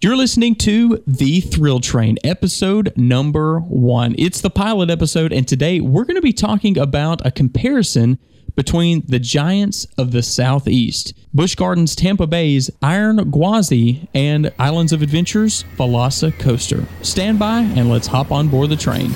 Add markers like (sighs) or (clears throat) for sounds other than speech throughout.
You're listening to The Thrill Train, episode number one. It's the pilot episode, and today we're going to be talking about a comparison between the Giants of the Southeast, Busch Gardens Tampa Bay's Iron Gwazi, and Islands of Adventure's VelociCoaster. Stand by and let's hop on board the train.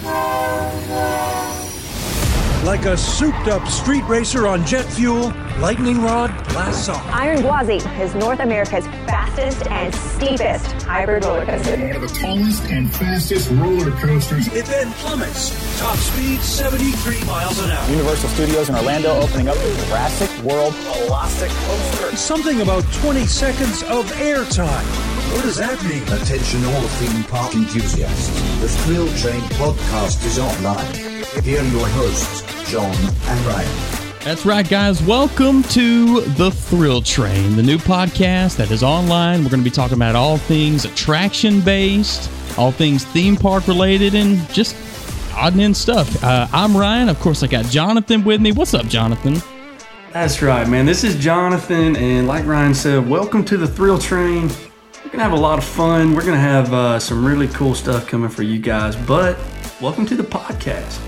Like a souped up street racer on jet fuel, Lightning Rod blasts off. Iron Gwazi is North America's fastest and steepest hybrid roller coaster. One of the tallest and fastest roller coasters. It then plummets. Top speed 73 miles an hour. Universal Studios in Orlando opening up the Jurassic World VelociCoaster. Something about 20 seconds of airtime. What does that mean? Attention all theme park enthusiasts. The Thrill Train podcast is online. Here are your hosts, Jon and Ryan. That's right, guys. Welcome to The Thrill Train, the new podcast that is online. We're going to be talking about all things attraction based, all things theme park related, and just odd and end stuff. Uh, I'm Ryan. Of course, I got Jonathan with me. What's up, Jonathan? That's right, man. This is Jonathan, and like Ryan said, welcome to the Thrill Train. We're gonna have a lot of fun. We're gonna have uh, some really cool stuff coming for you guys. But welcome to the podcast.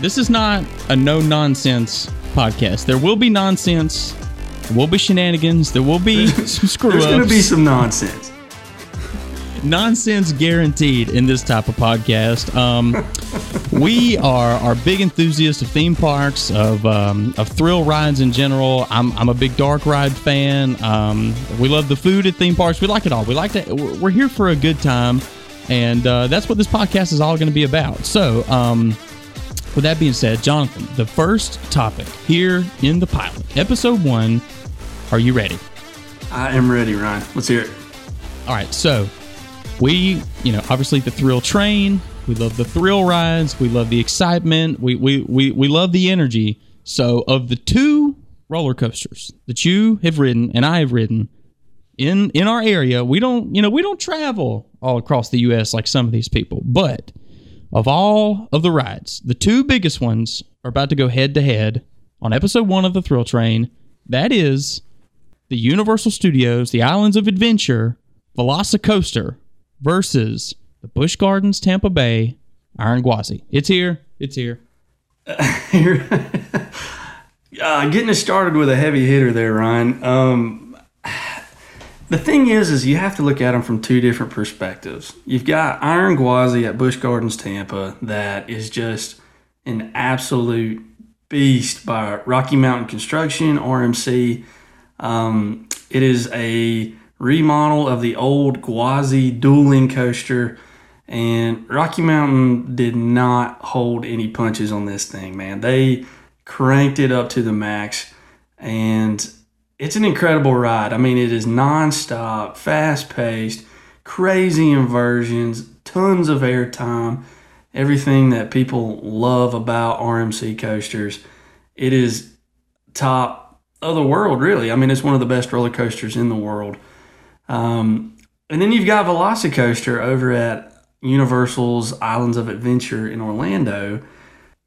This is not a no nonsense podcast. There will be nonsense. There will be shenanigans. There will be (laughs) some screw There's gonna be some nonsense. Nonsense guaranteed in this type of podcast. Um, (laughs) we are are big enthusiasts of theme parks, of um, of thrill rides in general. I'm, I'm a big dark ride fan. Um, we love the food at theme parks. We like it all. We like to. We're we're here for a good time, and uh, that's what this podcast is all going to be about. So. Um, with that being said, Jonathan, the first topic here in the pilot, episode one, are you ready? I am ready, Ryan. Let's hear it. All right, so we, you know, obviously the thrill train. We love the thrill rides. We love the excitement. We we we, we love the energy. So of the two roller coasters that you have ridden and I have ridden in in our area, we don't, you know, we don't travel all across the US like some of these people. But of all of the rides, the two biggest ones are about to go head to head on episode 1 of the Thrill Train. That is the Universal Studios, the Islands of Adventure, VelociCoaster versus the Busch Gardens Tampa Bay Iron Gwazi. It's here. It's here. (laughs) uh, getting us started with a heavy hitter there, Ryan. Um, the thing is, is you have to look at them from two different perspectives. You've got Iron Gwazi at Busch Gardens Tampa that is just an absolute beast by Rocky Mountain Construction (RMC). Um, it is a remodel of the old Gwazi dueling coaster, and Rocky Mountain did not hold any punches on this thing, man. They cranked it up to the max, and it's an incredible ride. I mean, it is nonstop, fast paced, crazy inversions, tons of airtime, everything that people love about RMC coasters. It is top of the world, really. I mean, it's one of the best roller coasters in the world. Um, and then you've got VelociCoaster over at Universal's Islands of Adventure in Orlando,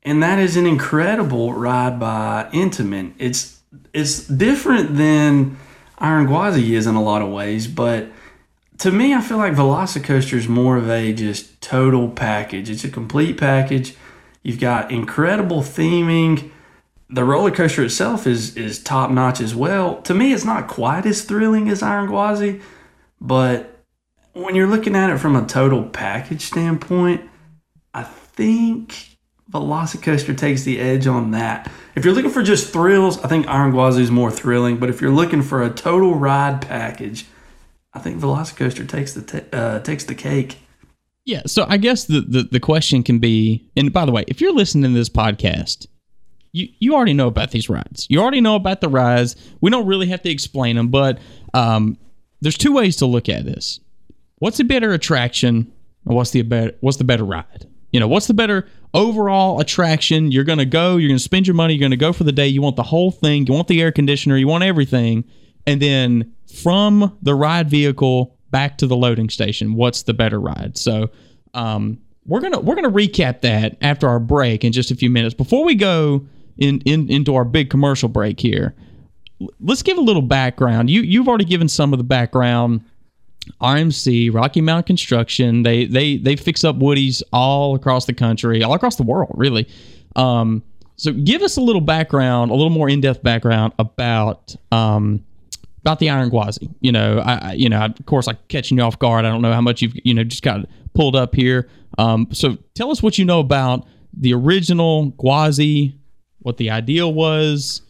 and that is an incredible ride by Intamin. It's it's different than Iron Gwazi is in a lot of ways, but to me, I feel like VelociCoaster is more of a just total package. It's a complete package. You've got incredible theming. The roller coaster itself is is top notch as well. To me, it's not quite as thrilling as Iron Gwazi, but when you're looking at it from a total package standpoint, I think VelociCoaster takes the edge on that. If you're looking for just thrills, I think Iron Gwazi is more thrilling. But if you're looking for a total ride package, I think VelociCoaster takes the t- uh, takes the cake. Yeah, so I guess the, the, the question can be, and by the way, if you're listening to this podcast, you, you already know about these rides. You already know about the rides. We don't really have to explain them, but um, there's two ways to look at this. What's the better attraction, and what's the better what's the better ride? You know, what's the better overall attraction? You're going to go, you're going to spend your money, you're going to go for the day. You want the whole thing, you want the air conditioner, you want everything. And then from the ride vehicle back to the loading station, what's the better ride? So, um, we're gonna we're gonna recap that after our break in just a few minutes. Before we go in, in into our big commercial break here, let's give a little background. You you've already given some of the background RMC, Rocky Mountain Construction. They they they fix up Woodies all across the country, all across the world, really. Um, so give us a little background, a little more in depth background about um, about the Iron Gwazi. You know, I, I you know, of course, I'm catching you off guard. I don't know how much you've you know just got pulled up here. Um, so tell us what you know about the original Gwazi, what the idea was,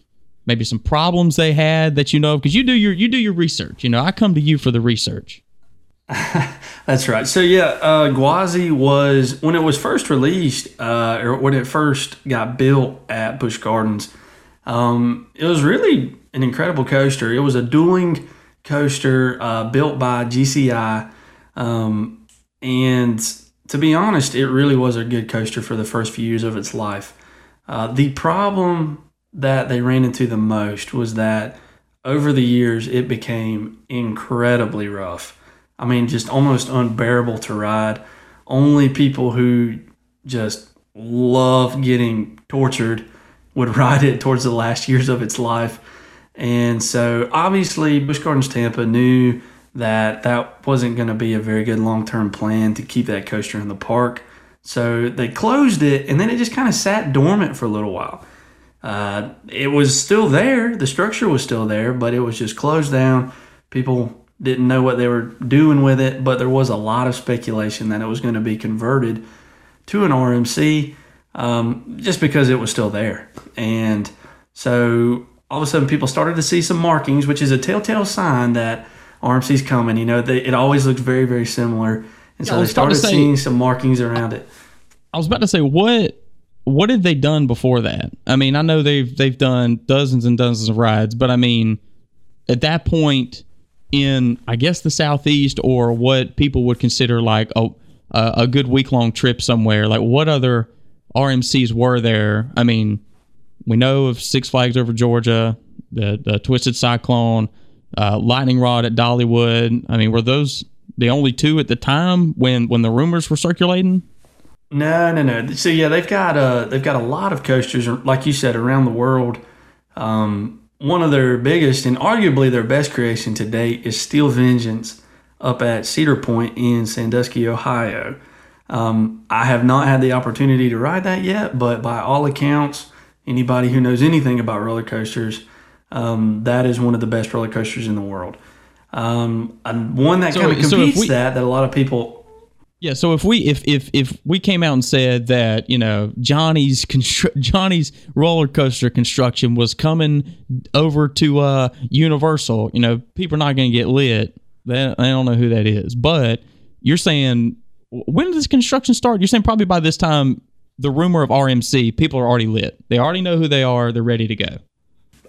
maybe some problems they had that you know because you do your you do your research. You know, I come to you for the research. (laughs) That's right. So yeah, uh, Gwazi was when it was first released, uh, or when it first got built at Busch Gardens. Um, it was really an incredible coaster. It was a dueling coaster uh, built by GCI, um, and to be honest, it really was a good coaster for the first few years of its life. Uh, the problem that they ran into the most was that over the years it became incredibly rough. I mean, just almost unbearable to ride. Only people who just love getting tortured would (laughs) ride it towards the last years of its life. And so obviously, Busch Gardens Tampa knew that that wasn't going to be a very good long term plan to keep that coaster in the park. So they closed it and then it just kind of sat dormant for a little while. Uh, it was still there, the structure was still there, but it was just closed down. People didn't know what they were doing with it, but there was a lot of speculation that it was going to be converted to an RMC um, just because it was still there. And so all of a sudden, people started to see some markings, which is a telltale sign that RMC's coming. You know, they, it always looks very, very similar. And so Yeah, I they started say- seeing some markings around it. I was about to say what what had they done before that? I mean, I know they've they've done dozens and dozens of rides, but I mean, at that point in I guess the southeast or what people would consider like a a, a good week long trip somewhere, like what other RMCs were there? I mean, we know of Six Flags over Georgia, the the Twisted Cyclone, uh, Lightning Rod at Dollywood. I mean, were those the only two at the time when when the rumors were circulating? No, no, no. So yeah, they've got uh they've got a lot of coasters, like you said, around the world. Um, one of their biggest and arguably their best creation to date is Steel Vengeance up at Cedar Point in Sandusky, Ohio. Um, I have not had the opportunity to ride that yet, but by all accounts, anybody who knows anything about roller coasters, um, that is one of the best roller coasters in the world. Um, and one that So- kind of so competes we- that that a lot of people Yeah, so if we if if if we came out and said that you know Johnny's constru- (laughs) Johnny's roller coaster construction was coming over to uh Universal, you know, people are not going to get lit. They, they don't know who that is. But you're saying when did this construction start? You're saying probably by this time the rumor of RMC, people are already lit. They already know who they are. They're ready to go.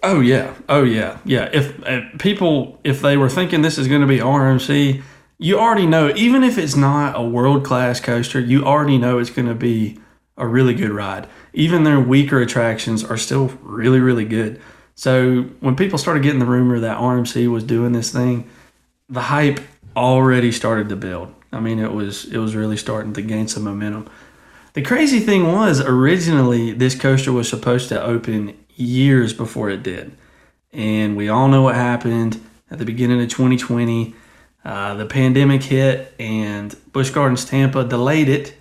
Oh yeah, oh yeah, yeah. If, if people, if they were thinking this is going to be RMC, you already know. Even if it's not a world class coaster, you already know it's going to be a really good ride. Even their weaker attractions are still really, really good. So when people started getting the rumor that RMC was doing this thing, the hype already started to build. I mean, it was it was really starting to gain some momentum. The crazy thing was originally this coaster was supposed to open years before it did. And we all know what happened at the beginning of 2020. Uh, the pandemic hit and Busch Gardens Tampa delayed it.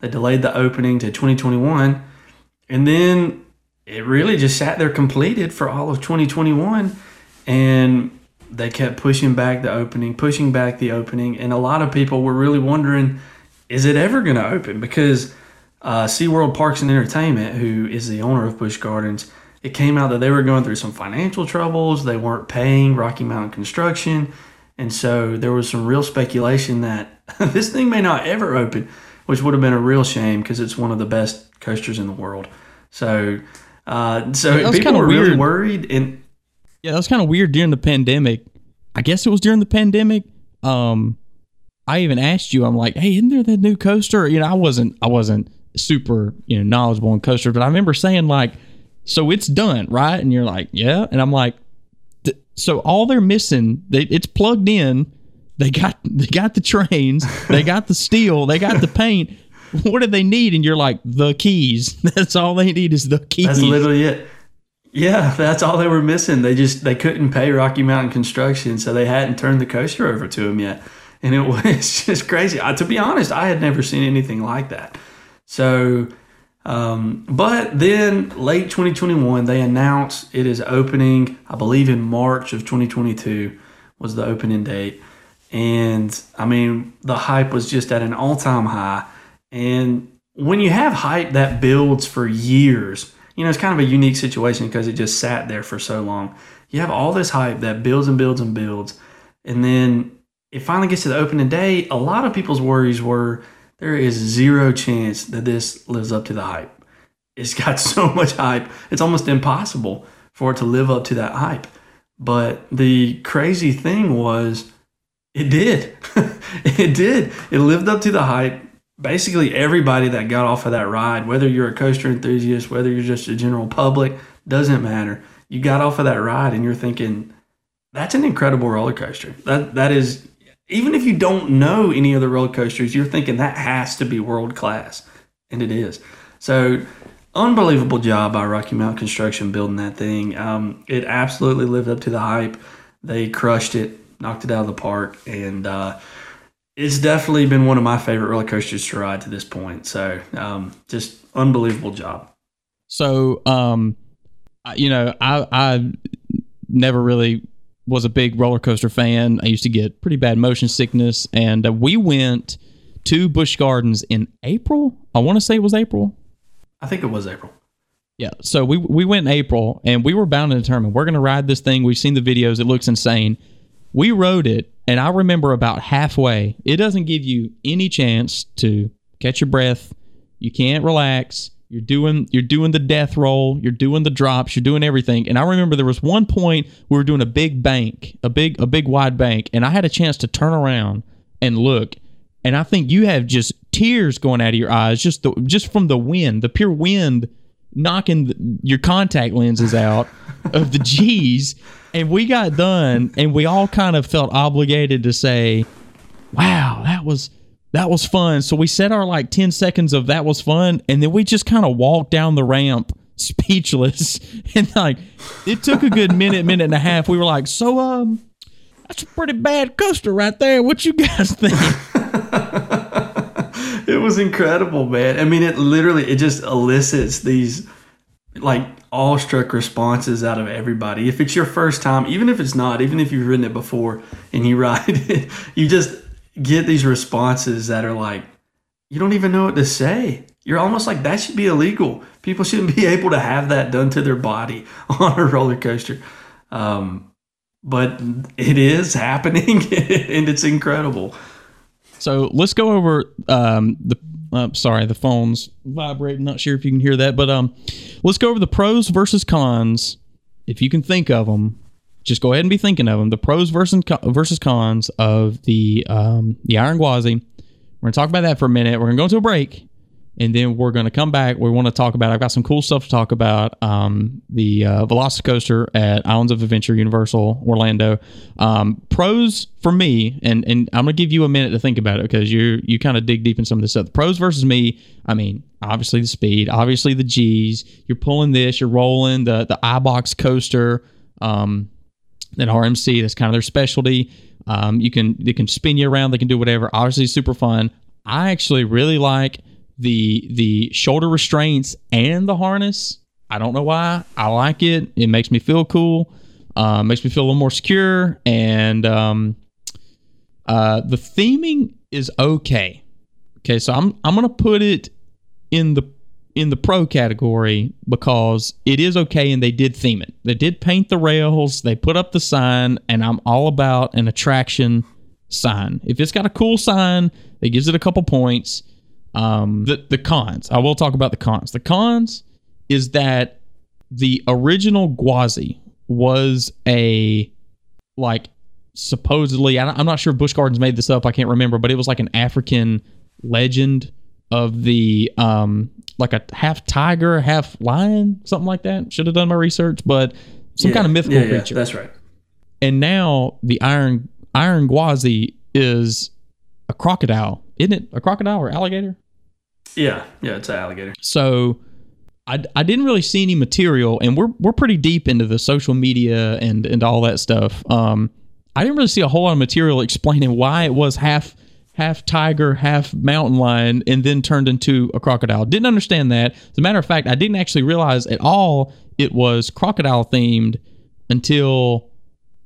They delayed the opening to 2021. And then it really just sat there completed for all of 2021. And they kept pushing back the opening, pushing back the opening. And a lot of people were really wondering is it ever going to open? Because uh, SeaWorld Parks and Entertainment, who is the owner of Busch Gardens, it came out that they were going through some financial troubles. They weren't paying Rocky Mountain Construction. And so there was some real speculation that (laughs) this thing may not ever open, which would have been a real shame because it's one of the best coasters in the world. So, uh, so people were really worried. And Yeah, that was kind of weird during the pandemic. I guess it was during the pandemic. Um, I even asked you, I'm like, hey, isn't there that new coaster? You know, I wasn't, I wasn't super, you know, knowledgeable on coasters, but I remember saying like, so it's done, right? And you're like, yeah. And I'm like, so all they're missing, they, it's plugged in. They got, (laughs) they got the trains, they got the steel, they got the paint. What do they need? And you're like, the keys. (laughs) That's all they need is the keys. That's literally it. Yeah, that's all they were missing. They just they couldn't pay Rocky Mountain Construction, so they hadn't turned the coaster over to them yet. and it (laughs) was just crazy. I, to be honest, I had never seen anything like that. So, um, but then late 2021, they announced it is opening. I believe in March of 2022 was the opening date, and I mean the hype was just at an all-time high. And when you have hype that builds for years, you know it's kind of a unique situation because it just sat there for so long. You have all this hype that builds and builds and builds, and then it finally gets to the opening day. A lot of people's worries were there is zero chance that this lives up to the hype. It's got (laughs) so much hype, it's almost impossible for it to live up to that hype. But the crazy thing was, it did. (laughs) it did. It lived up to the hype. Basically, everybody that got off of that ride, whether you're a coaster enthusiast, whether you're just a general public, doesn't matter. You got off of that ride and you're thinking, that's an incredible roller coaster. That that is even if you don't know any of the roller coasters, you're thinking that has to be world class, and it is. So, unbelievable job by Rocky Mountain Construction building that thing. Um, it absolutely lived up to the hype. They crushed it, knocked it out of the park, and uh, it's definitely been one of my favorite roller coasters to ride to this point. So, um, just unbelievable job. So, um, you know, I I never really was a big roller coaster fan. I used to get pretty bad motion sickness, and uh, we went to Busch Gardens in April. I want to say it was April. I think it was April. Yeah, so we we went in April, and we were bound and determined we're going to ride this thing. We've seen the videos; it looks insane. We rode it, and I remember about halfway, it doesn't give you any chance to catch your breath. You can't relax. You're doing you're doing the death roll, you're doing the drops, you're doing everything. And I remember there was one point we were doing a big bank, a big a big wide bank, and I had a chance to turn around and look, and I think you have just tears going out of your eyes just the just from the wind, the pure wind knocking the, your contact lenses out of the G's. And we got done, and we all kind of felt obligated to say, "Wow, that was." That was fun. So we said our like 10 seconds of that was fun. And then we just kind of walked down the ramp (laughs) speechless. And like, it took a good minute, minute and a half. We were like, so, um, that's a pretty bad coaster right there. What you guys think? (laughs) it was incredible, man. I mean, it literally, it just elicits these like awestruck responses out of everybody. If it's your first time, even if it's not, even if you've ridden it before and you ride (laughs) it, you just, get these responses that are like, you don't even know what to say. You're almost like that should be illegal. People shouldn't (laughs) be able to have that done to their body (laughs) on a roller coaster. Um, but it is (laughs) happening and it's incredible. So let's go over um, the. Uh, sorry, the phone's vibrating. Not sure if you can hear that, but um, let's go over the pros versus cons, if you can think of them, just go ahead and be thinking of them. The pros versus versus cons of the um, the Iron Gwazi. We're gonna talk about that for a minute. We're gonna go into a break, and then we're gonna come back. We want to talk about. I've got some cool stuff to talk about. Um, the uh, Velocicoaster at Islands of Adventure, Universal Orlando. Um, pros for me, and and I'm gonna give you a minute to think about it because you you kind of dig deep in some of this stuff. The pros versus me. I mean, obviously the speed, obviously the G's. You're pulling this, you're rolling the the iBox coaster. Um, at RMC. That's kind of their specialty. Um, you can they can spin you around. They can do whatever. Obviously, super fun. I actually really like the the shoulder restraints and the harness. I don't know why. I like it. It makes me feel cool. Uh, makes me feel a little more secure. And um, uh, the theming is okay. Okay, so I'm I'm gonna put it in the in the pro category because it is okay and they did theme it. They did paint the rails, they put up the sign, and I'm all about an attraction sign. If it's got a cool sign, it gives it a couple points. Um, the the cons, I will talk about the cons. The cons is that the original Gwazi was a like supposedly I'm not sure Busch Gardens made this up. I can't remember, but it was like an African legend of the um like a half tiger, half lion, something like that. Should have done my research, but some Yeah, kind of mythical yeah, yeah, creature. that's right. And now the iron iron gwazi is a crocodile, isn't it? A crocodile or alligator? Yeah, yeah, it's an alligator. So I, I didn't really see any material, and we're we're pretty deep into the social media and and all that stuff. Um, I didn't really see a whole lot of material explaining why it was half half tiger, half mountain lion, and then turned into a crocodile. Didn't understand that. As a matter of fact, I didn't actually realize at all it was crocodile themed until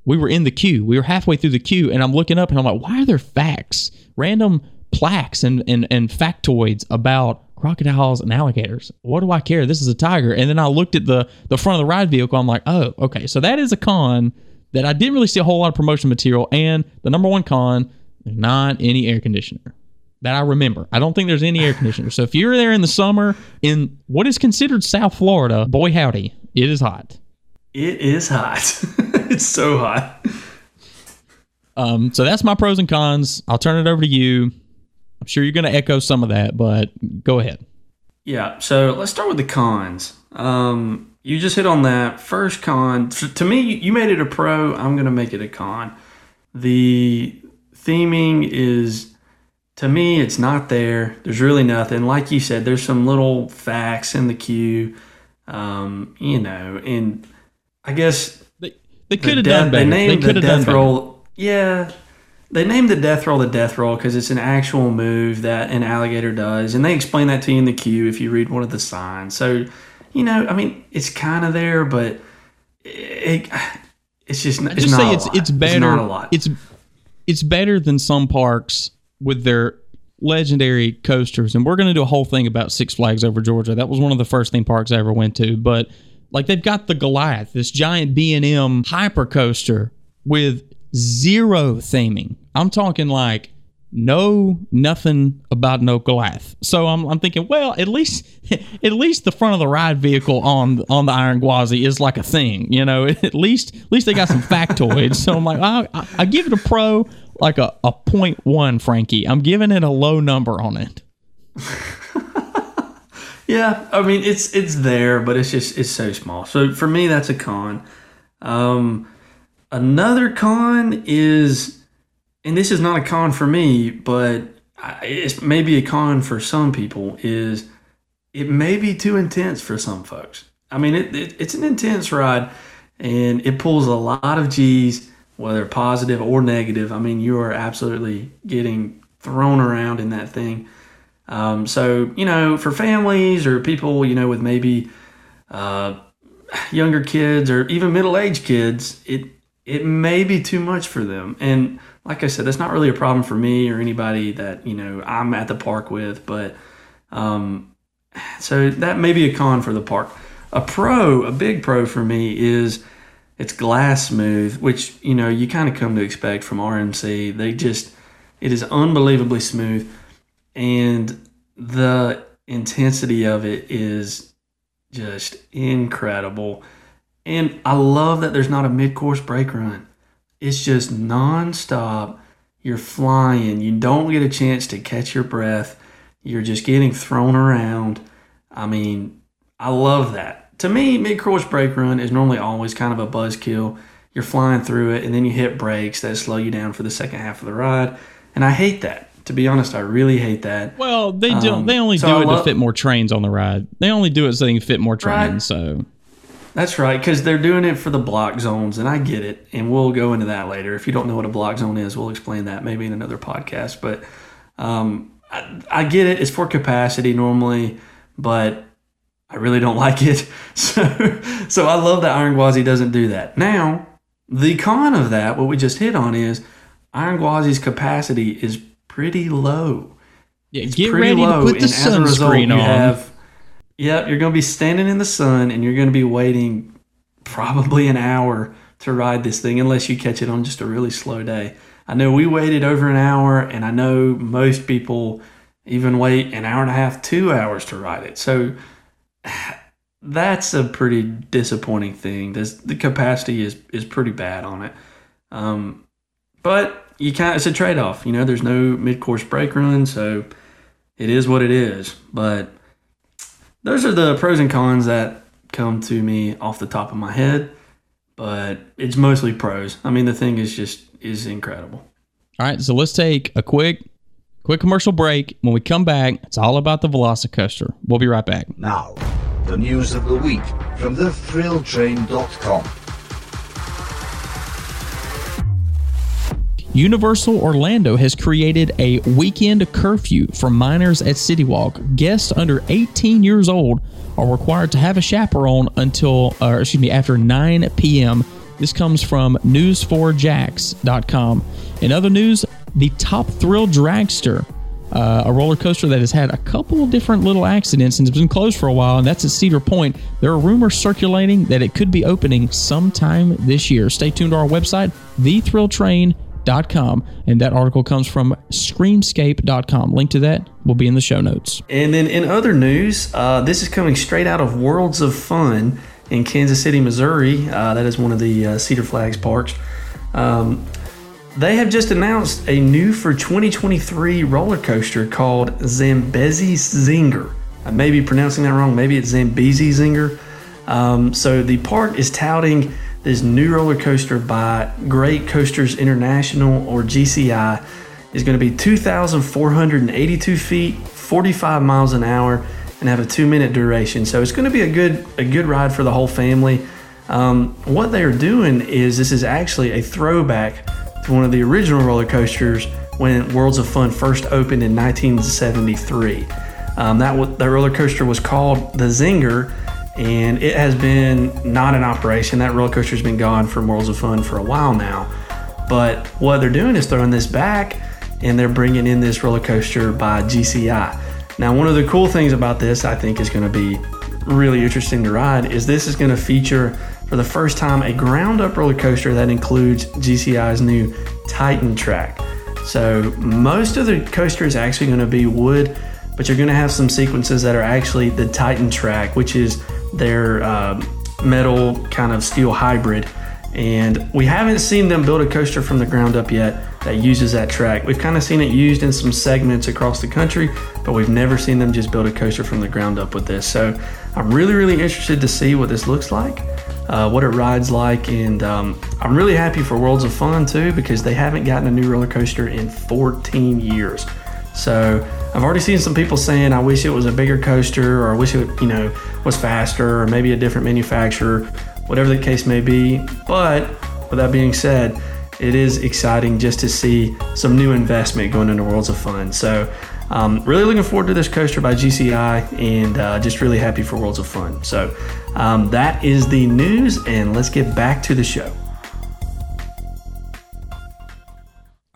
we were in the queue. We were halfway through the queue, and I'm looking up and I'm like, why are there facts, random plaques and, and, and factoids about crocodiles and alligators? What do I care? This is a tiger. And then I looked at the, the front of the ride vehicle. I'm like, oh, okay. So that is a con that I didn't really see a whole lot of promotion material. And the number one con, there's not any air conditioner that I remember. I don't think there's any air conditioner. So if you're there in the summer in what is considered South Florida, boy howdy, it is hot. It is hot. (laughs) it's so hot. Um, so that's my pros and cons. I'll turn it over to you. I'm sure you're going to echo some of that, but go ahead. Yeah, so let's start with the cons. Um, you just hit on that. First con, to me, you made it a pro. I'm going to make it a con. The theming is, to me, it's not there. There's really nothing. Like you said, there's some little facts in the queue, um, you know, and I guess They, they the could have done better. They They, named could the death roll. Yeah, they named the death roll the death roll because it's an actual move that an alligator does, and they explain that to you in the queue if you read one of the signs. So, you know, I mean, it's kind of there, but it, it's just I it's just not say a it's lot. it's better. not a lot. It's it's better than some parks with their legendary coasters, and we're going to do a whole thing about Six Flags over Georgia. That was one of the first theme parks I ever went to, but like they've got the Goliath, this giant B and M hyper coaster with zero theming. I'm talking like no nothing about no Goliath. So I'm, I'm thinking, well, at least (laughs) at least the front of the ride vehicle on on the Iron Gwazi is like a thing, you know. (laughs) At least at least they got some factoids. so I'm like, I, I, I give it a pro, like a a point one, Frankie. I'm giving it a low number on it. (laughs) Yeah, I mean it's it's there, but it's just it's so small. So for me, that's a con. Um, another con is, and this is not a con for me, but it's maybe a con for some people. Is it may be too intense for some folks. I mean, it, it it's an intense ride, and it pulls a lot of G's, whether positive or negative. I mean, you are absolutely getting thrown around in that thing. Um, so you know, for families or people you know with maybe uh, younger kids or even middle-aged kids, it it may be too much for them. And like I said, that's not really a problem for me or anybody that you know I'm at the park with. But um, so that may be a con for the park. A pro, a big pro for me is it's glass smooth, which you know you kind of come to expect from RMC. They just it is unbelievably smooth and the intensity of it is just incredible. And I love that there's not a mid-course brake run. It's just non-stop. You're flying. You don't get a chance to catch your breath. You're just getting thrown around. I mean, I love that. To me, mid-course brake run is normally always kind of a buzzkill. You're flying through it, and then you hit brakes that slow you down for the second half of the ride. And I hate that. To be honest, I really hate that. Well, they do. Um, they only so do I it love- to fit more trains on the ride. They only do it so they can fit more Right. trains. So That's right, because they're doing it for the block zones, and I get it, and we'll go into that later. If you don't know what a block zone is, we'll explain that maybe in another podcast. But um, I, I get it; it's for capacity normally, but I really don't (laughs) like it. So, so I love that Iron Gwazi doesn't do that. Now, the con of that, what we just hit on, is Iron Gwazi's capacity is pretty low. yeah, It's get pretty ready low, to put the a result, sunscreen you on. Have, yep, you're going to be standing in the sun, and you're going to be waiting probably an hour to ride this thing, unless you catch it on just a really slow day. I know we waited over an hour, and I know most people even wait an hour and a half, two hours to ride it. So (sighs) that's a pretty disappointing thing. This, the capacity is is pretty bad on it. Um, but you kind it's a trade off. You know, there's no mid course break run, so it is what it is. But those are the pros and cons that come to me off the top of my head. But it's mostly pros. I mean, the thing is just is incredible. All right, so let's take a quick, quick commercial break. When we come back, it's all about the Velocicoaster. We'll be right back. Now, the news of the week from thethrilltrain.com. Universal Orlando has created a weekend curfew for minors at City Walk. Guests under 18 years old are required to have a chaperone until, or excuse me, after 9 p.m. This comes from news4jax.com. In other news, the Top Thrill Dragster, uh, a roller coaster that has had a couple of different little accidents and has been closed for a while, and that's at Cedar Point. There are rumors circulating that it could be opening sometime this year. Stay tuned to our website, thethrilltrain.com, and that article comes from screamscape.com. Link to that will be in the show notes. And then in other news, uh, this is coming straight out of Worlds of Fun in Kansas City, Missouri. Uh, that is one of the uh, Cedar Flags parks. Um, they have just announced a new for 2023 roller coaster called Zambezi Zinger. I may be pronouncing that wrong. Maybe it's Zambezi Zinger. Um, so the park is touting this new roller coaster by Great Coasters International or GCI. is going to be 2,482 feet, 45 miles an hour, and have a two-minute duration. So it's going to be a good a good ride for the whole family. Um, what they are doing is this is actually a throwback to one of the original roller coasters when Worlds of Fun first opened in 1973. Um, that was, that roller coaster was called the Zinger, and it has been not in operation. That roller coaster has been gone from Worlds of Fun for a while now. But what they're doing is throwing this back, and they're bringing in this roller coaster by GCI. Now, one of the cool things about this, I think, is going to be really interesting to ride, is this is going to feature for the first time a ground up roller coaster that includes GCI's new Titan track. So, most of the coaster is actually going to be wood, but you're going to have some sequences that are actually the Titan track, which is their uh, metal kind of steel hybrid. And we haven't seen them build a coaster from the ground up yet that uses that track. We've kind of seen it used in some segments across the country, but we've never seen them just build a coaster from the ground up with this. So I'm really, really interested to see what this looks like, uh, what it rides like, and um, I'm really happy for Worlds of Fun too because they haven't gotten a new roller coaster in 14 years. So I've already seen some people saying, "I wish it was a bigger coaster," or "I wish it, you know, was faster," or maybe a different manufacturer, whatever the case may be. But with that being said, it is exciting just to see some new investment going into Worlds of Fun. So, um, really looking forward to this coaster by GCI and uh, just really happy for Worlds of Fun. So, um, that is the news, and let's get back to the show.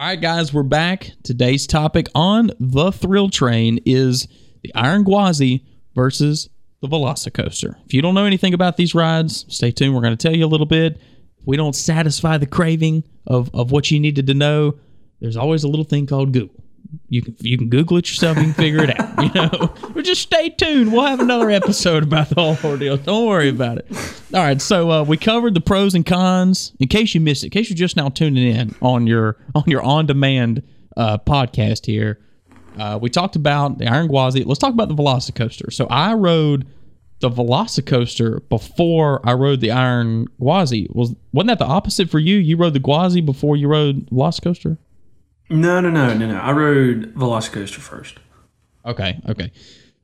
All right, guys, we're back. Today's topic on the thrill train is the Iron Gwazi versus the Velocicoaster. If you don't know anything about these rides, stay tuned. We're going to tell you a little bit. If we don't satisfy the craving of, of what you needed to know, there's always a little thing called Google. You can you can Google it yourself. You can figure it out. You know, (laughs) but just stay tuned. We'll have another episode about the whole ordeal. Don't worry about it. All right. So uh, we covered the pros and cons. In case you missed it, in case you're just now tuning in on your on your on demand uh, podcast here, uh, we talked about the Iron Gwazi. Let's talk about the Velocicoaster. So I rode the Velocicoaster before I rode the Iron Gwazi. Was wasn't that the opposite for you? You rode the Gwazi before you rode Velocicoaster. No, no, no, no, no. I rode Velocicoaster first. Okay, okay.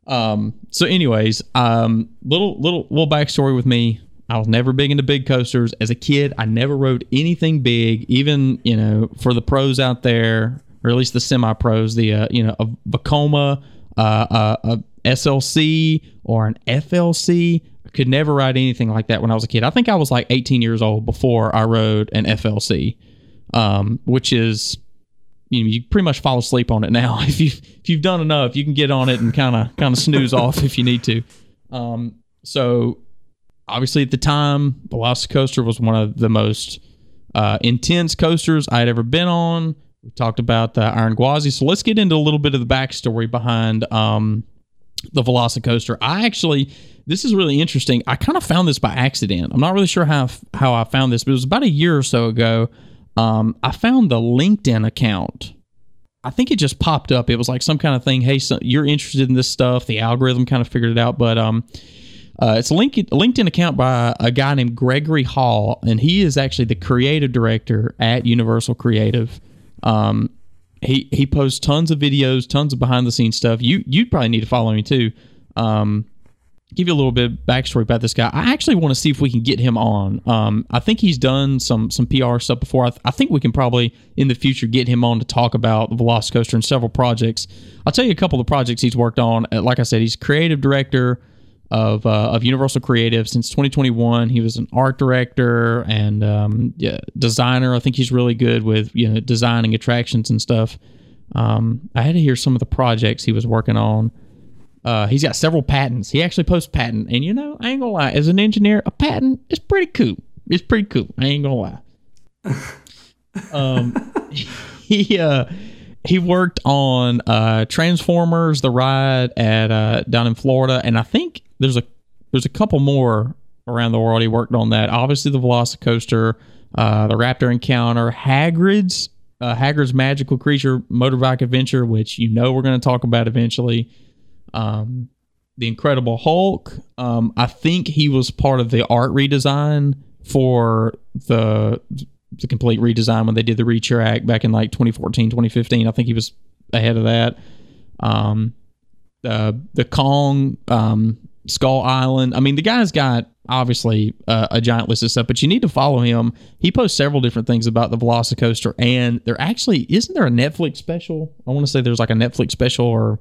Um, so, anyways, um, little little little backstory with me. I was never big into big coasters. As a kid, I never rode anything big. Even you know, for the pros out there, or at least the semi pros, the uh, you know, a Vekoma, uh, uh, a SLC or an FLC. I could never ride anything like that when I was a kid. I think I was like 18 years old before I rode an FLC, um, which is you know, you pretty much fall asleep on it now. (laughs) If you if you've done enough, you can get on it and kind of kind of snooze off if you need to. Um, so obviously at the time, Velocicoaster was one of the most uh, intense coasters I had ever been on. We talked about the Iron Gwazi, so let's get into a little bit of the backstory behind um, the Velocicoaster. I actually, this is really interesting. I kind of found this by accident. I'm not really sure how how I found this, but it was about a year or so ago. Um, I found the LinkedIn account. I think it just popped up. It was like some kind of thing. Hey, so you're interested in this stuff. The algorithm kind of figured it out, but um, uh, it's a LinkedIn account by a guy named Gregory Hall, and he is actually the creative director at Universal Creative. Um, he he posts tons of videos, tons of behind the scenes stuff. You you'd probably need to follow me too. Um, give you a little bit of backstory about this guy. I actually want to see if we can get him on. Um, I think he's done some some PR stuff before. I, th- I think we can probably in the future get him on to talk about the Velocicoaster and several projects. I'll tell you a couple of the projects he's worked on. Uh, Like I said, he's creative director of uh, of Universal Creative since 2021. He was an art director and um, yeah, designer. I think he's really good with you know designing attractions and stuff. Um, I had to hear some of the projects he was working on. Uh, he's got several patents. He actually posts patent, and you know, I ain't gonna lie. As an engineer, a patent is pretty cool. It's pretty cool. I ain't gonna lie. (laughs) um, (laughs) he uh, he worked on uh, Transformers, the ride at uh, down in Florida, and I think there's a there's a couple more around the world. He worked on that. Obviously, the Velocicoaster, uh, the Raptor Encounter, Hagrid's uh, Hagrid's Magical Creature Motorbike Adventure, which you know we're going to talk about eventually. Um, the Incredible Hulk. Um, I think he was part of the art redesign for the the complete redesign when they did the retrack back in like 2014, 2015. I think he was ahead of that. Um, the the Kong um, Skull Island. I mean, the guy's got obviously uh, a giant list of stuff, but you need to follow him. He posts several different things about the Velocicoaster, and there actually isn't there a Netflix special? I want to say there's like a Netflix special or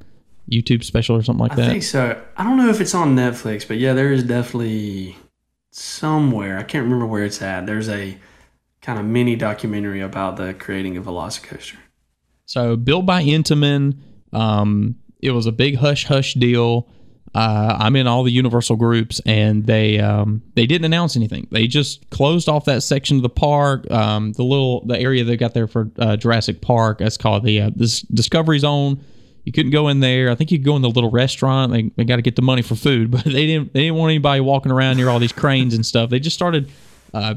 YouTube special or something like I that. I think so. I don't know if it's on Netflix, but yeah, there is definitely somewhere. I can't remember where it's at. There's a kind of mini documentary about the creating of Velocicoaster. So built by Intamin, um, it was a big hush hush deal. Uh, I'm in all the Universal groups, and they um, they didn't announce anything. They just closed off that section of the park, um, the little the area they got there for uh, Jurassic Park. That's called the uh, this Discovery Zone. You couldn't go in there. I think you could go in the little restaurant. They, they got to get the money for food, (laughs) but they didn't they didn't want anybody walking around near all these cranes and stuff. They just started uh,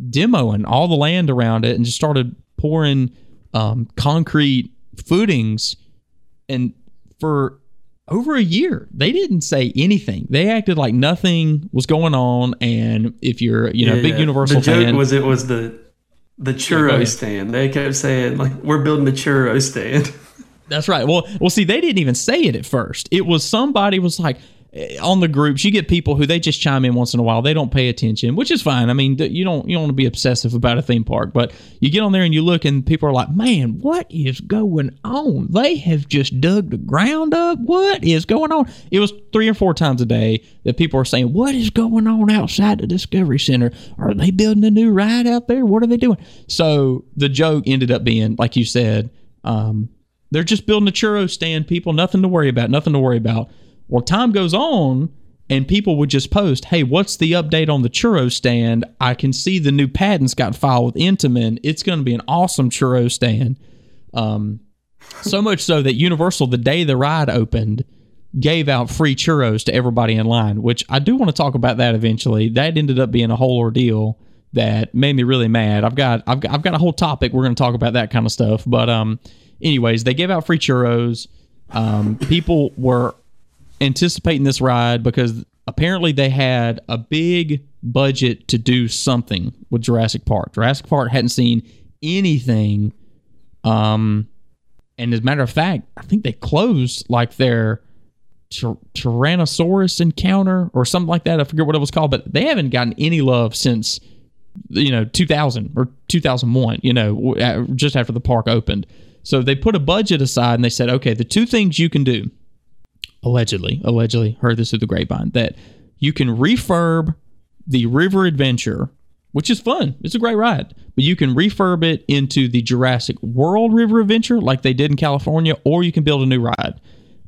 demoing all the land around it and just started pouring um, concrete footings and for over a year they didn't say anything they acted like nothing was going on and if you're you know a big Yeah, universal The joke fan was it was the the churro ahead. stand. They kept saying like we're building the churro stand. (laughs) That's right. Well, well, see, they didn't even say it at first. It was somebody was like eh, on the groups. You get people who they just chime in once in a while. They don't pay attention, which is fine. I mean, you don't you don't want to be obsessive about a theme park, but you get on there and you look, and people are like, "Man, what is going on? They have just dug the ground up. What is going on?" It was three or four times a day that people are saying, "What is going on outside the Discovery Center? Are they building a new ride out there? What are they doing?" So the joke ended up being, like you said. Um, they're just building a churro stand, people. Nothing to worry about. Nothing to worry about. Well, time goes on, and people would just post, "Hey, what's the update on the churro stand? I can see the new patents got filed with Intamin. It's going to be an awesome churro stand." Um, so much so that Universal, the day the ride opened, gave out free churros to everybody in line. Which I do want to talk about that eventually. That ended up being a whole ordeal that made me really mad. I've got I've got, I've got a whole topic. We're going to talk about that kind of stuff. But um, anyways, they gave out free churros. Um, people were anticipating this ride because apparently they had a big budget to do something with Jurassic Park. Jurassic Park hadn't seen anything. Um, and as a matter of fact, I think they closed like their Tyr- Tyrannosaurus encounter or something like that. I forget what it was called, but they haven't gotten any love since you know 2000 or 2001. You know, just after the park opened. So they put a budget aside and they said, okay, the two things you can do, allegedly, allegedly heard this through the grapevine, that you can refurb the River Adventure, which is fun. It's a great ride, but you can refurb it into the Jurassic World River Adventure, like they did in California, or you can build a new ride.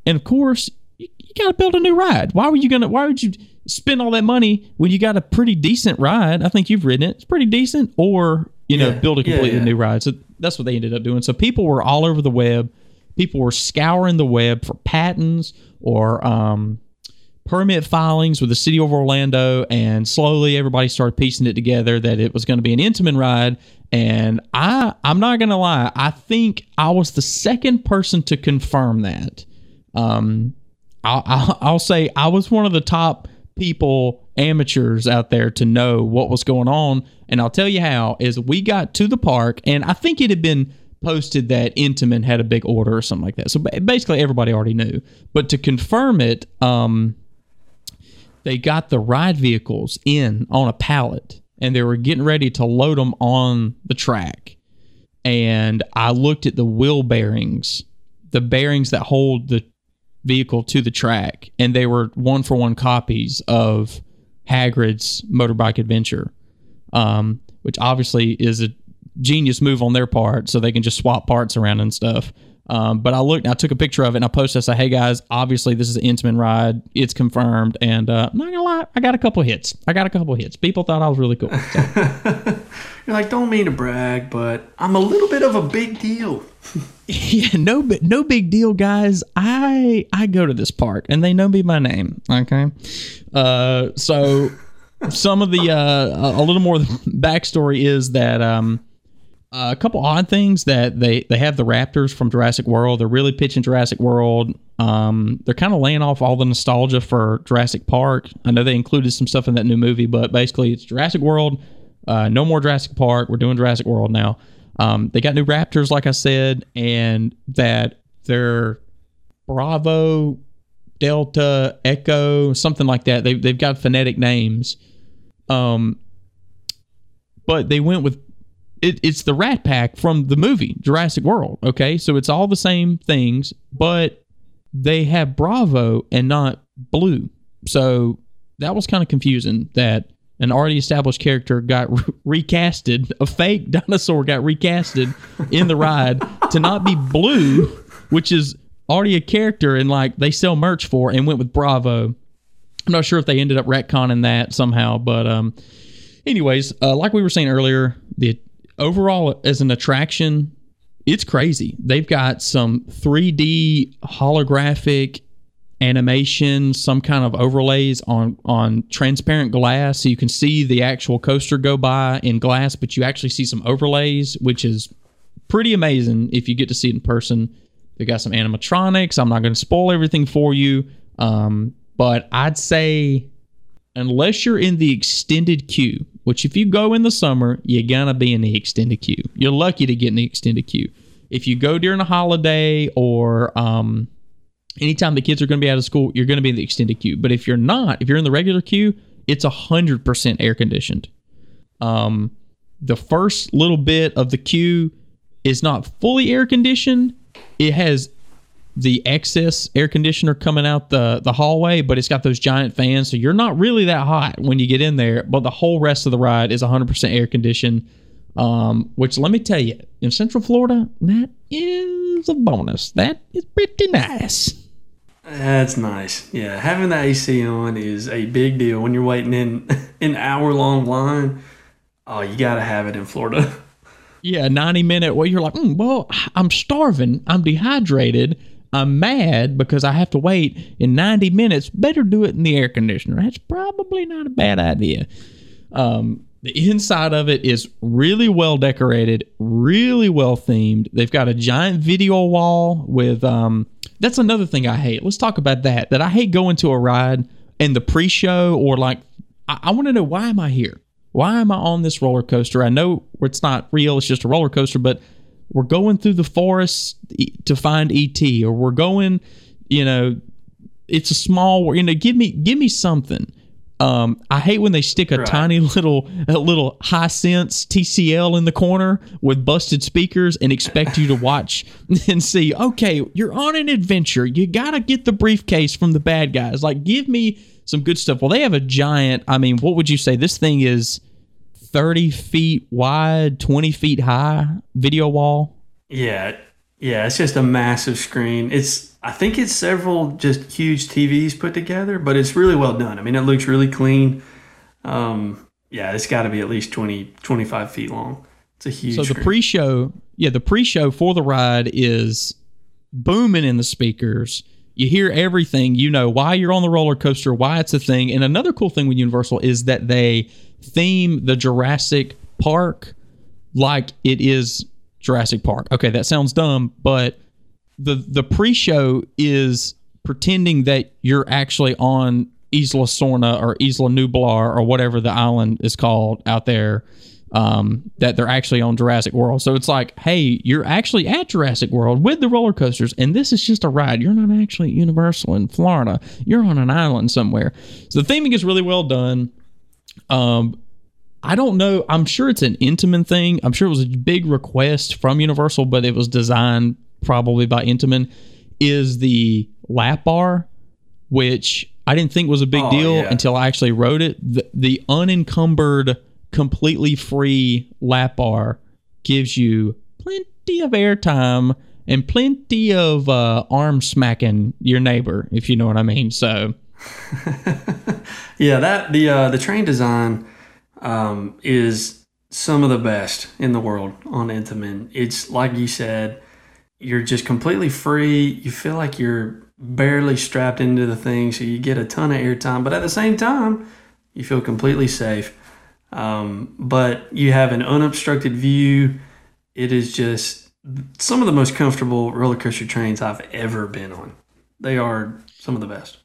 And of course, you, you got to build a new ride. Why were you gonna? Why would you spend all that money when you got a pretty decent ride? I think you've ridden it. It's pretty decent, or you know, Yeah, build a completely yeah. new ride. So that's what they ended up doing. So people were all over the web. People were scouring the web for patents or um, permit filings with the city of Orlando, and slowly everybody started piecing it together that it was going to be an Intamin ride. And I, I'm not going to lie, I think I was the second person to confirm that. Um, I'll, I'll, I'll say I was one of the top people, amateurs out there to know what was going on. And I'll tell you how is we got to the park, and I think it had been posted that Intamin had a big order or something like that. So basically, everybody already knew. But to confirm it, um, they got the ride vehicles in on a pallet and they were getting ready to load them on the track. And I looked at the wheel bearings, the bearings that hold the vehicle to the track, and they were one for one copies of Hagrid's motorbike adventure, um, which obviously is a genius move on their part, so they can just swap parts around and stuff. Um, but I looked, I took a picture of it, and I posted. I said, "Hey guys, obviously this is an Intamin ride. It's confirmed." And uh, I'm not gonna lie, I got a couple hits. I got a couple hits. People thought I was really cool. So. (laughs) You're like, don't mean to brag, but I'm a little bit of a big deal. (laughs) yeah, no, no big deal, guys. I I go to this park, and they know me by name. Okay, uh, so some of the uh, a little more backstory is that um, a couple odd things that they they have the Raptors from Jurassic World. They're really pitching Jurassic World. Um, they're kind of laying off all the nostalgia for Jurassic Park. I know they included some stuff in that new movie, but basically it's Jurassic World. Uh, no more Jurassic Park. We're doing Jurassic World now. Um, they got new Raptors, like I said, and that they're Bravo, Delta, Echo, something like that. They they've got phonetic names. Um, but they went with it, it's the Rat Pack from the movie Jurassic World. Okay, so it's all the same things, but they have Bravo and not Blue. So that was kind of confusing. That an already established character got re- (laughs) recasted, a fake dinosaur got recasted in the ride to not be Blue, which is already a character and like they sell merch for, and went with Bravo. I'm not sure if they ended up retconning that somehow, but um, anyways, uh, like we were saying earlier, the overall as an attraction, it's crazy. They've got some 3D holographic animation, some kind of overlays on on transparent glass, so you can see the actual coaster go by in glass, but you actually see some overlays, which is pretty amazing if you get to see it in person. They got some animatronics. I'm not going to spoil everything for you, um, but I'd say unless you're in the extended queue, which if you go in the summer, you're gonna be in the extended queue. You're lucky to get in the extended queue. If you go during a holiday or um, anytime the kids are to be out of school, you're to be in the extended queue. But if you're not, if you're in the regular queue, it's hundred percent air conditioned. Um, the first little bit of the queue is not fully air conditioned. It has the excess air conditioner coming out the the hallway, but it's got those giant fans, so you're not really that hot when you get in there. But the whole rest of the ride is 100% air conditioned. Um, which let me tell you, in Central Florida, that is a bonus. That is pretty nice. That's nice. Yeah, having the AC on is a big deal when you're waiting in (laughs) an hour long line. Oh, you got to have it in Florida. (laughs) Yeah, 90 minute where you're like, mm, well, I'm starving, I'm dehydrated, I'm mad because I have to wait in 90 minutes. Better do it in the air conditioner. That's probably not a bad idea. Um, the inside of it is really well decorated, really well themed. They've got a giant video wall with um that's another thing I hate. Let's talk about that. That I hate going to a ride and the pre-show or like I, I want to know why am I here? Why am I on this roller coaster? I know it's not real, it's just a roller coaster, but we're going through the forest to find ET or we're going, you know, it's a small, you know, give me give me something. Um, I hate when they stick a Right. tiny little a little Hisense TCL in the corner with busted speakers and expect you to watch (laughs) and see. Okay, you're on an adventure. You gotta get the briefcase from the bad guys. Like, give me some good stuff. Well, they have a giant. I mean, what would you say? This thing is thirty feet wide, twenty feet high video wall. Yeah, yeah, it's just a massive screen. It's I think it's several just huge TVs put together, but it's really well done. I mean, it looks really clean. Um, yeah, it's got to be at least 20, 25 feet long. It's a huge. So the screen. pre-show, yeah, the pre-show for the ride is booming in the speakers. You hear everything. You know why you're on the roller coaster, why it's a thing. And another cool thing with Universal is that they theme the Jurassic Park like it is Jurassic Park. Okay, that sounds dumb, but the the pre-show is pretending that you're actually on Isla Sorna or Isla Nublar or whatever the island is called out there. Um, that they're actually on Jurassic World. So it's like, hey, you're actually at Jurassic World with the roller coasters, and this is just a ride. You're not actually at Universal in Florida. You're on an island somewhere. So the theming is really well done. Um, I don't know. I'm sure it's an Intamin thing. I'm sure it was a big request from Universal, but it was designed probably by Intamin. Is the lap bar, which I didn't think was a big Oh, deal yeah. until I actually rode it. The, the unencumbered, completely free lap bar gives you plenty of airtime and plenty of uh, arm smacking your neighbor, if you know what I mean. So (laughs) Yeah, that the uh, the train design um, is some of the best in the world on Intamin. It's like you said, you're just completely free. You feel like you're barely strapped into the thing, so you get a ton of airtime. But at the same time, you feel completely safe. Um, but you have an unobstructed view. It is just some of the most comfortable roller coaster trains I've ever been on. They are some of the best.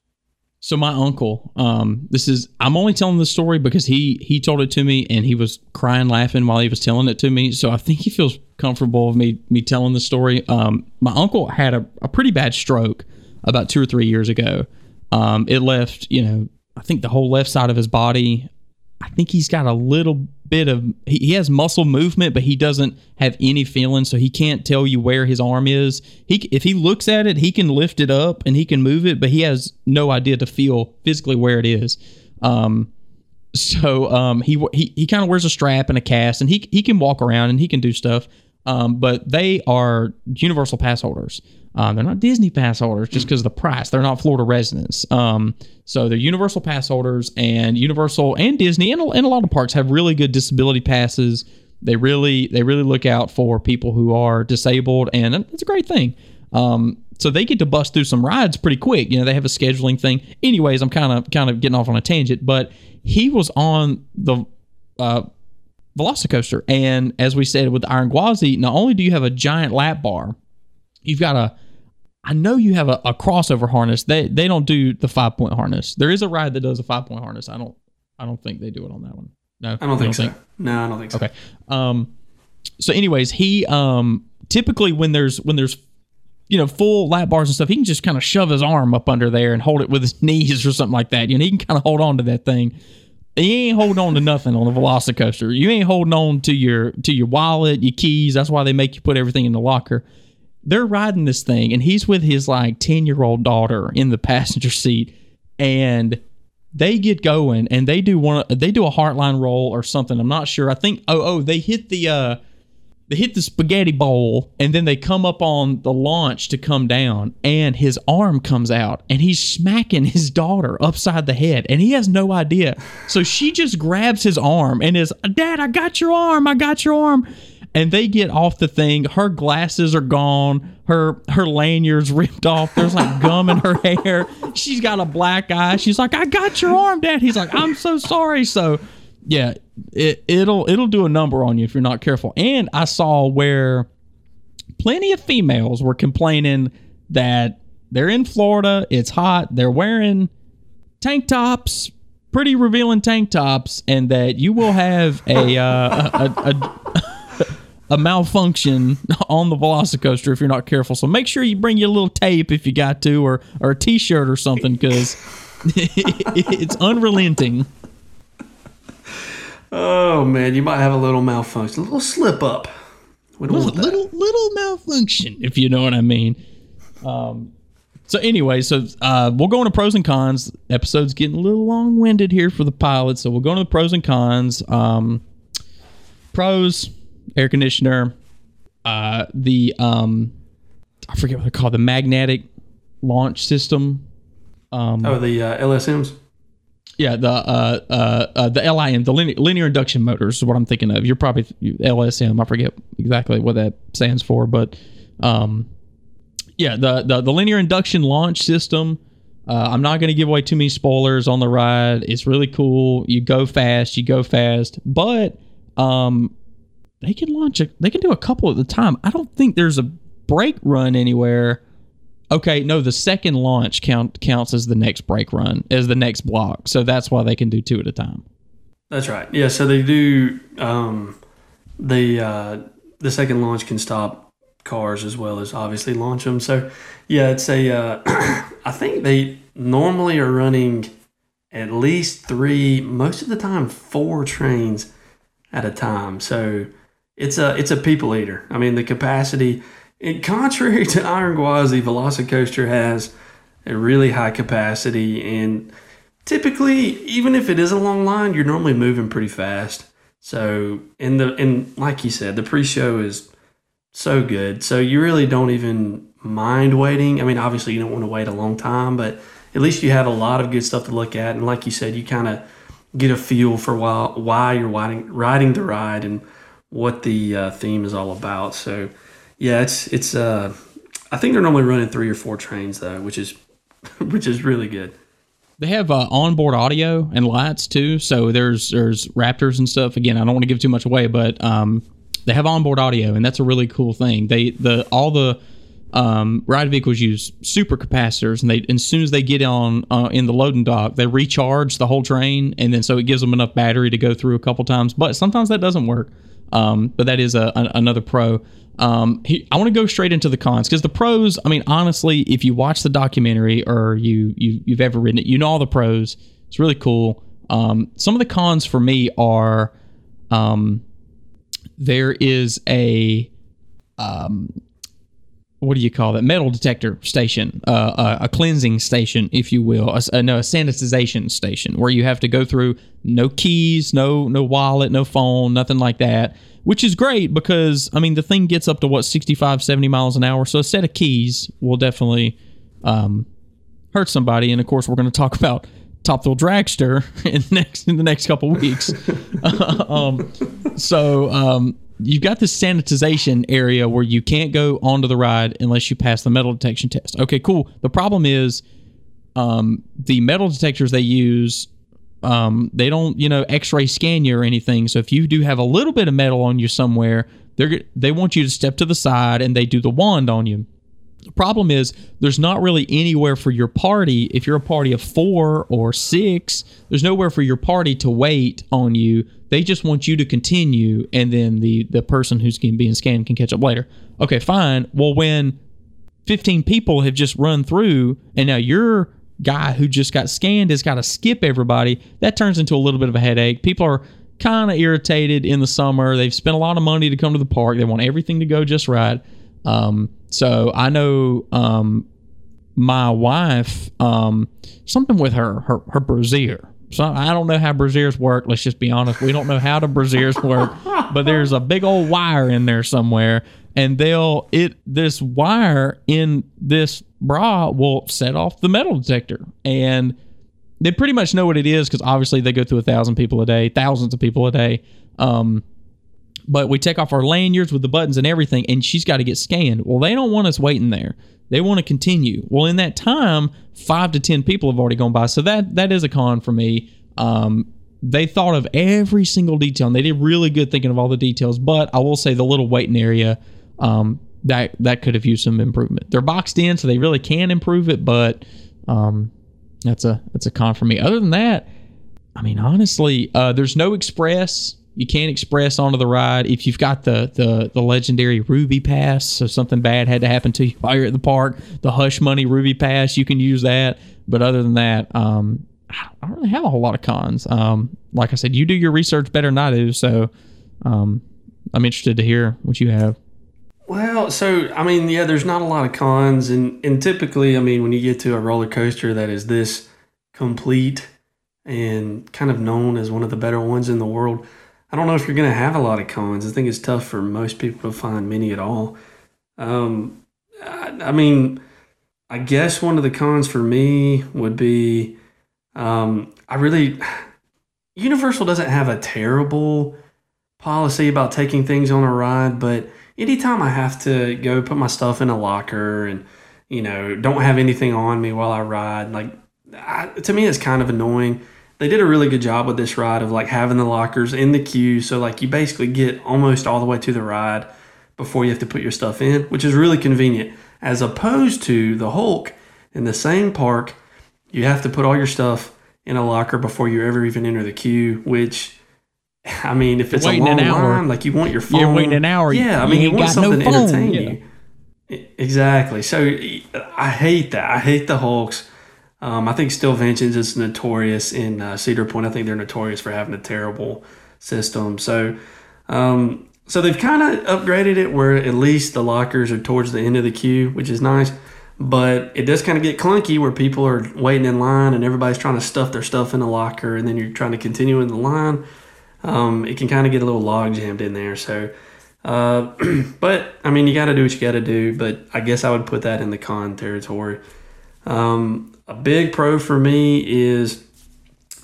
So my uncle, um, this is I'm only telling the story because he he told it to me and he was crying laughing while he was telling it to me. So I think he feels comfortable with me me telling the story. Um, my uncle had a, a pretty bad stroke about two or three years ago. Um, it left, you know, I think the whole left side of his body. I think he's got a little bit of he, he has muscle movement, but he doesn't have any feeling, so he can't tell you where his arm is. He if he looks at it, he can lift it up and he can move it, but he has no idea to feel physically where it is. Um, so um, he he, he kind of wears a strap and a cast, and he he can walk around and he can do stuff. Um, but they are Universal pass holders. Um, they're not Disney pass holders just because of the price. They're not Florida residents. Um, so they're Universal pass holders, and Universal and Disney and, a- and a lot of parks have really good disability passes. They really they really look out for people who are disabled, and it's a great thing. Um, so they get to bust through some rides pretty quick. You know, they have a scheduling thing. Anyways, I'm kind of kind of getting off on a tangent, but he was on the uh, Velocicoaster, and as we said with Iron Gwazi, not only do you have a giant lap bar, you've got a I know you have a, a crossover harness. They they don't do the five point harness. There is a ride that does a five point harness. I don't I don't think they do it on that one. No, I don't you think so. No, I don't think so. Okay. Um, so, anyways, he um typically when there's when there's you know full lap bars and stuff, he can just kind of shove his arm up under there and hold it with his (laughs) knees or something like that. You know, he can kind of hold on to that thing. He ain't holding on to nothing on the Velocicoaster. You ain't holding on to your to your wallet, your keys. That's why they make you put everything in the locker. They're riding this thing, and he's with his like ten year old daughter in the passenger seat, and they get going and they do one they do a heartline roll or something i'm not sure. I think oh oh they hit the uh they hit the spaghetti bowl and then they come up on the launch to come down and his arm comes out and he's smacking (laughs) his daughter upside the head and he has no idea. So she just grabs his arm and is dad i got your arm i got your arm and they get off the thing. Her glasses are gone. Her her lanyard's (laughs) ripped off. There's like gum in her hair. She's got a black eye. She's like i got your arm dad. He's like i'm so sorry. So yeah it, it'll it'll do a number on you if you're not careful. And i saw where plenty of females were complaining that they're in florida it's hot they're wearing tank tops pretty revealing tank tops and that you will have a uh, a, a, a a malfunction (laughs) on the Velocicoaster if you're not careful. So make sure you bring your little tape if you got to, or or a T-shirt or something, because (laughs) it's unrelenting. Oh man, you might have a little malfunction, a little slip up. Little, little little malfunction, if you know what I mean. Um. So anyway, so uh, we'll go into pros and cons. Episode's getting a little long winded here for the pilot, so we'll go into the pros and cons. Um, pros: air conditioner. Uh, the um, I forget what they're called. The magnetic launch system. Um, Oh, the uh, LSMs. Yeah, the uh, uh, uh, the LIM, the linear, linear induction motors is what I'm thinking of. You're probably LSM. I forget exactly what that stands for, but um, yeah, the, the the linear induction launch system. Uh, I'm not going to give away too many spoilers on the ride. It's really cool. You go fast, you go fast, but um, they can launch a, they can do a couple at a time. I don't think there's a brake run anywhere. Okay, no, the second launch count counts as the next brake run, as the next block. So that's why they can do two at a time. That's right. Yeah, so they do um, the uh, the second launch can stop cars as well as obviously launch them. So yeah, it's a uh, (clears throat) I think they normally are running at least three, most of the time four trains at a time. So it's a it's a people eater. I mean the capacity. It, contrary to Iron Gwazi, Velocicoaster has a really high capacity and typically even if it is a long line you're normally moving pretty fast so in the and like you said the pre-show is so good so you really don't even mind waiting i mean obviously you don't want to wait a long time but at least you have a lot of good stuff to look at and like you said you kind of get a feel for why, why you're riding, riding the ride and what the uh, theme is all about so yeah it's it's uh i think they're normally running three or four trains though which is (laughs) which is really good They have uh, onboard audio and lights too. So there's there's Raptors and stuff. Again, I don't want to give too much away, but um, they have onboard audio, and that's a really cool thing. They the all the um, ride vehicles use super capacitors, and they and as soon as they get on uh, in the loading dock, they recharge the whole train, and then so it gives them enough battery to go through a couple times. But sometimes that doesn't work. Um, but that is a, a, another pro. Um, he, I want to go straight into the cons because the pros. I mean, honestly, if you watch the documentary or you, you you've ever ridden it, you know all the pros. It's really cool. Um, some of the cons for me are, um, there is a, um, what do you call that metal detector station uh, a, a cleansing station if you will a, a, no, a sanitization station where you have to go through no keys no no wallet no phone nothing like that which is great because i mean the thing gets up to what 65 70 miles an hour. So a set of keys will definitely um, hurt somebody. And of course we're going to talk about top thrill dragster (laughs) in the next in the next couple weeks. (laughs) Um, so um, you've got this sanitization area where you can't go onto the ride unless you pass the metal detection test. Okay, cool. The problem is um, the metal detectors they use, um, they don't, you know, X-ray scan you or anything. So if you do have a little bit of metal on you somewhere, they they want you to step to the side and they do the wand on you. The problem is there's not really anywhere for your party. If you're a party of four or six, there's nowhere for your party to wait on you. They just want you to continue, and then the the person who's being scanned can catch up later. Okay, fine. Well, when 15 people have just run through, and now your guy who just got scanned has got to skip everybody, that turns into a little bit of a headache. People are kind of irritated in the summer. They've spent a lot of money to come to the park. They want everything to go just right. Um, so I know um, my wife, um, something with her, her, her brassiere. So I don't know how brassieres work. Let's just be honest. We don't know how the brassieres work, (laughs) but there's a big old wire in there somewhere, and they'll it this wire in this bra will set off the metal detector, and they pretty much know what it is because obviously they go through a thousand people a day, thousands of people a day. Um, but we take off our lanyards with the buttons and everything, and she's got to get scanned. Well, they don't want us waiting there. They want to continue. Well, in that time, five to ten people have already gone by, so that that is a con for me. Um, they thought of every single detail, and they did really good thinking of all the details. But I will say the little waiting area um, that that could have used some improvement. They're boxed in, so they really can improve it, but um, that's a that's a con for me. Other than that, I mean, honestly, uh, there's no express you can't express onto the ride if you've got the the the legendary Ruby Pass. So something bad had to happen to you while you're at the park. The Hush Money Ruby Pass, you can use that. But other than that, um, I don't really have a whole lot of cons. Um, like I said, you do your research better than I do, so um, I'm interested to hear what you have. Well, so I mean, yeah, there's not a lot of cons, and and typically, I mean, when you get to a roller coaster that is this complete and kind of known as one of the better ones in the world, I don't know if you're going to have a lot of cons. I think it's tough for most people to find many at all. Um, I, I mean, I guess one of the cons for me would be um, I really (sighs) Universal doesn't have a terrible policy about taking things on a ride, but anytime I have to go put my stuff in a locker and you know don't have anything on me while I ride, like I, to me it's kind of annoying they did a really good job with this ride of like having the lockers in the queue. So like you basically get almost all the way to the ride before you have to put your stuff in, which is really convenient. As opposed to the Hulk in the same park, you have to put all your stuff in a locker before you ever even enter the queue, which I mean, if it's Waiting a long an hour. line, like you want your phone. You're waiting an hour, Yeah, I mean, you, ain't want got no something to entertain yeah. you. Exactly. So I hate that. I hate the Hulks. Um, I think Steel Vengeance is notorious in uh, Cedar Point. I think they're notorious for having a terrible system. So, um, so they've kind of upgraded it where at least the lockers are towards the end of the queue, which is nice. But it does kind of get clunky where people are waiting in line and everybody's trying to stuff their stuff in the locker, and then you're trying to continue in the line. Um, it can kind of get a little log jammed in there. So, uh, (clears throat) but I mean, you got to do what you got to do. But I guess I would put that in the con territory. Um, a big pro for me is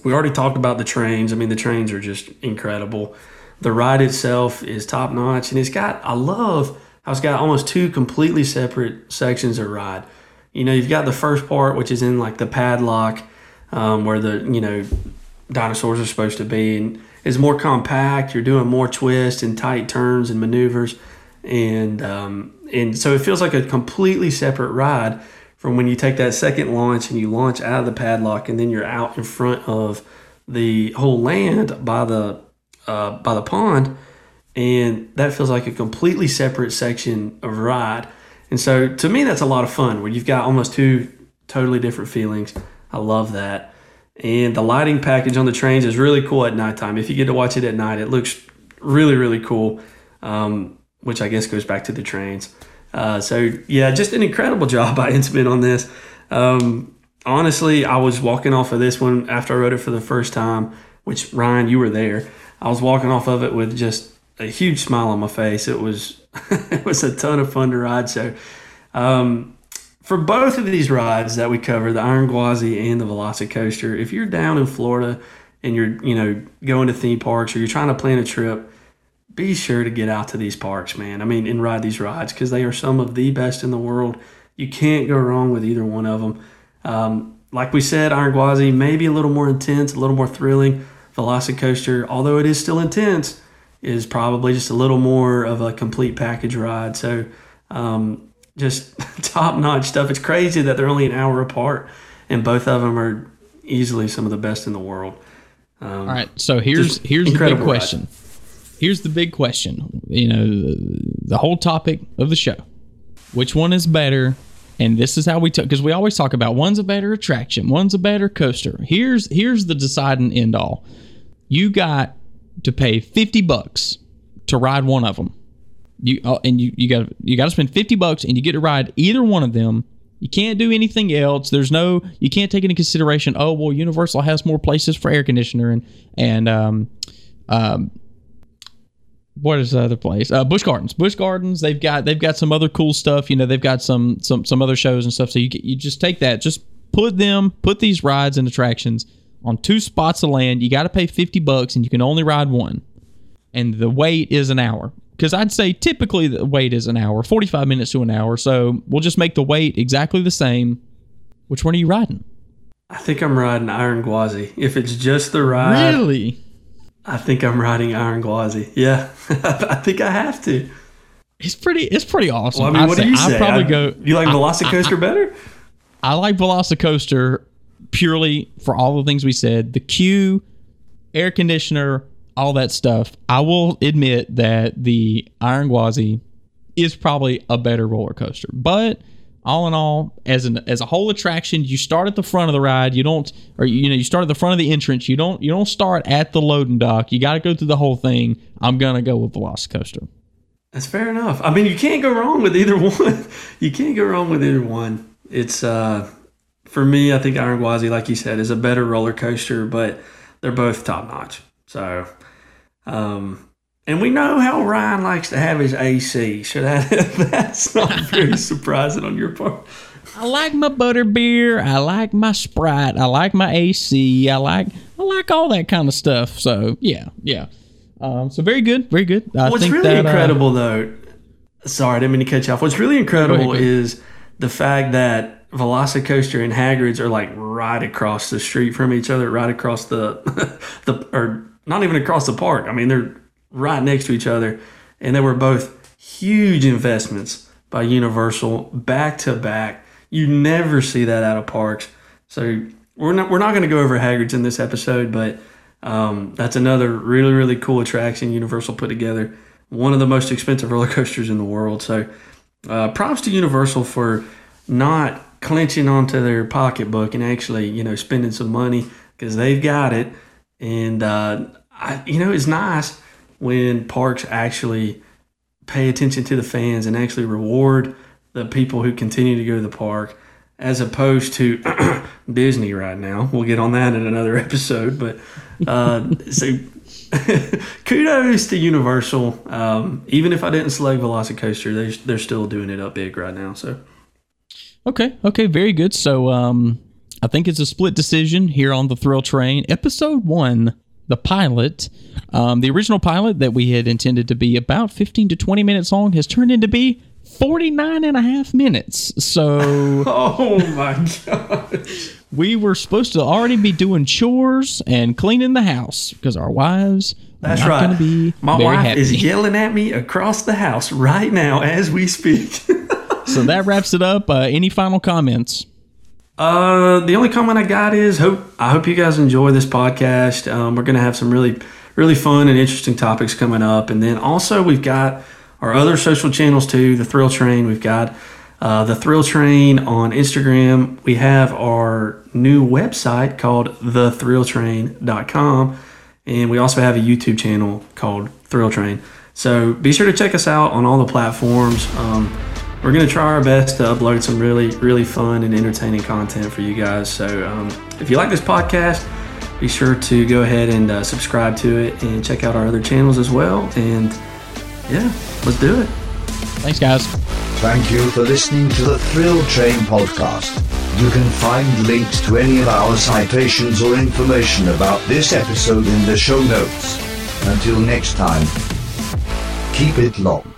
we already talked about the trains. I mean, the trains are just incredible. The ride itself is top notch, and it's got. I love how it's got almost two completely separate sections of ride. You know, you've got the first part, which is in like the paddock, um, where the you know dinosaurs are supposed to be, and it's more compact. You're doing more twists and tight turns and maneuvers, and um, and so it feels like a completely separate ride from when you take that second launch and you launch out of the paddock, and then you're out in front of the whole land by the uh, by the pond, and that feels like a completely separate section of ride. And so to me, that's a lot of fun where you've got almost two totally different feelings. I love that. And the lighting package on the trains is really cool at nighttime. If you get to watch it at night, it looks really, really cool, um, which I guess goes back to the trains. Uh, so, yeah, just an incredible job (laughs) by Intamin on this. Um, honestly, I was walking off of this one after I rode it for the first time, which, Ryan, you were there. I was walking off of it with just a huge smile on my face. It was (laughs) it was a ton of fun to ride. So, um, for both of these rides that we cover, the Iron Gwazi and the Velocicoaster, if you're down in Florida and you're you know going to theme parks or you're trying to plan a trip, be sure to get out to these parks, man. I mean, and ride these rides because they are some of the best in the world. You can't go wrong with either one of them. Um, like we said, Iron Gwazi maybe a little more intense, a little more thrilling. Velocicoaster, although it is still intense, is probably just a little more of a complete package ride. So, um, just (laughs) top notch stuff. It's crazy that they're only an hour apart, and both of them are easily some of the best in the world. Um, All right. So here's here's the big incredible ride. Here's the big question. You know, the, whole topic of the show. Which one is better? And this is how we took because we always talk about one's a better attraction, one's a better coaster. Here's here's the deciding end all. You got to pay fifty bucks to ride one of them. You oh, and you you got you got to spend fifty bucks and you get to ride either one of them. You can't do anything else. There's no you can't take into consideration. Oh well, Universal has more places for air conditioner and and um um what is the other place? Uh, Busch Gardens. Busch Gardens. They've got they've got some other cool stuff. You know, they've got some some some other shows and stuff. So you you just take that. Just put them put these rides and attractions on two spots of land. You got to pay fifty bucks, and you can only ride one. And the wait is an hour. Because I'd say typically the wait is an hour, forty five minutes to an hour. So we'll just make the wait exactly the same. Which one are you riding? I think I'm riding Iron Gwazi. If it's just the ride, really? I think I'm riding Iron Gwazi. Yeah, (laughs) I think I have to. It's pretty. It's pretty awesome. Well, I mean, I'd what say- do you I'd say? probably I- go. You like I- Velocicoaster better? I like Velocicoaster purely for all the things we said. The queue, air conditioner, all that stuff. I will admit that the Iron Gwazi is probably a better roller coaster. But all in all, as an as a whole attraction, you start at the front of the ride. You don't, or you know, you start at the front of the entrance. You don't you don't start at the loading dock. You got to go through the whole thing. I'm gonna go with Velocicoaster. That's fair enough. I mean, you can't go wrong with either (laughs) one. you can't go wrong with either one. It's uh, for me. I think Iron Gwazi, like you said, is a better roller coaster, but they're both top notch. So, um, and we know how Ryan likes to have his AC, so that (laughs) that's not very (laughs) surprising on your part. I like my butter beer. I like my Sprite. I like my AC. I like I like all that kind of stuff. So yeah, yeah. Um, so very good, very good. I What's think really that, uh, incredible, though, sorry, I didn't mean to cut you off. What's really incredible is the fact that Velocicoaster and Hagrid's are like right across the street from each other, right across the (laughs) the or not even across the park. I mean, they're right next to each other, and they were both huge investments by Universal back to back. You never see that out of parks. So we're not we're not going to go over Hagrid's in this episode, but Um, that's another really, really cool attraction Universal put together. One of the most expensive roller coasters in the world. So, uh, props to Universal for not clenching onto their pocketbook and actually, you know, spending some money because they've got it. And, uh, I, you know, it's nice when parks actually pay attention to the fans and actually reward the people who continue to go to the park as opposed to (clears throat) Disney right now. We'll get on that in another (laughs) episode. But uh, so (laughs) kudos to Universal. Um, even if I didn't select Velocicoaster, they, they're still doing it up big right now. So Okay, okay, very good. So um I think it's a split decision here on the Thrill Train. Episode one, the pilot, um, the original pilot that we had intended to be about 15 to 20 minutes long has turned into be 49 and a half minutes. So (laughs) Oh my God. we were supposed to already be doing chores and cleaning the house because our wives That's are not right. be My wife happy. is (laughs) yelling at me across the house right now as we speak. (laughs) so that wraps it up. Uh, any final comments? Uh, the only comment I got is hope I hope you guys enjoy this podcast. Um, we're gonna have some really really fun and interesting topics coming up, and then also we've got our other social channels too. The Thrill Train. We've got uh, the Thrill Train on Instagram. We have our new website called thethrilltrain.com, and we also have a YouTube channel called Thrill Train. So be sure to check us out on all the platforms. Um, we're going to try our best to upload some really, really fun and entertaining content for you guys. So um, if you like this podcast, be sure to go ahead and uh, subscribe to it and check out our other channels as well. And yeah, let's do it. Thanks, guys. Thank you for listening to the Thrill Train podcast. You can find links to any of our citations or information about this episode in the show notes. Until next time, keep it locked.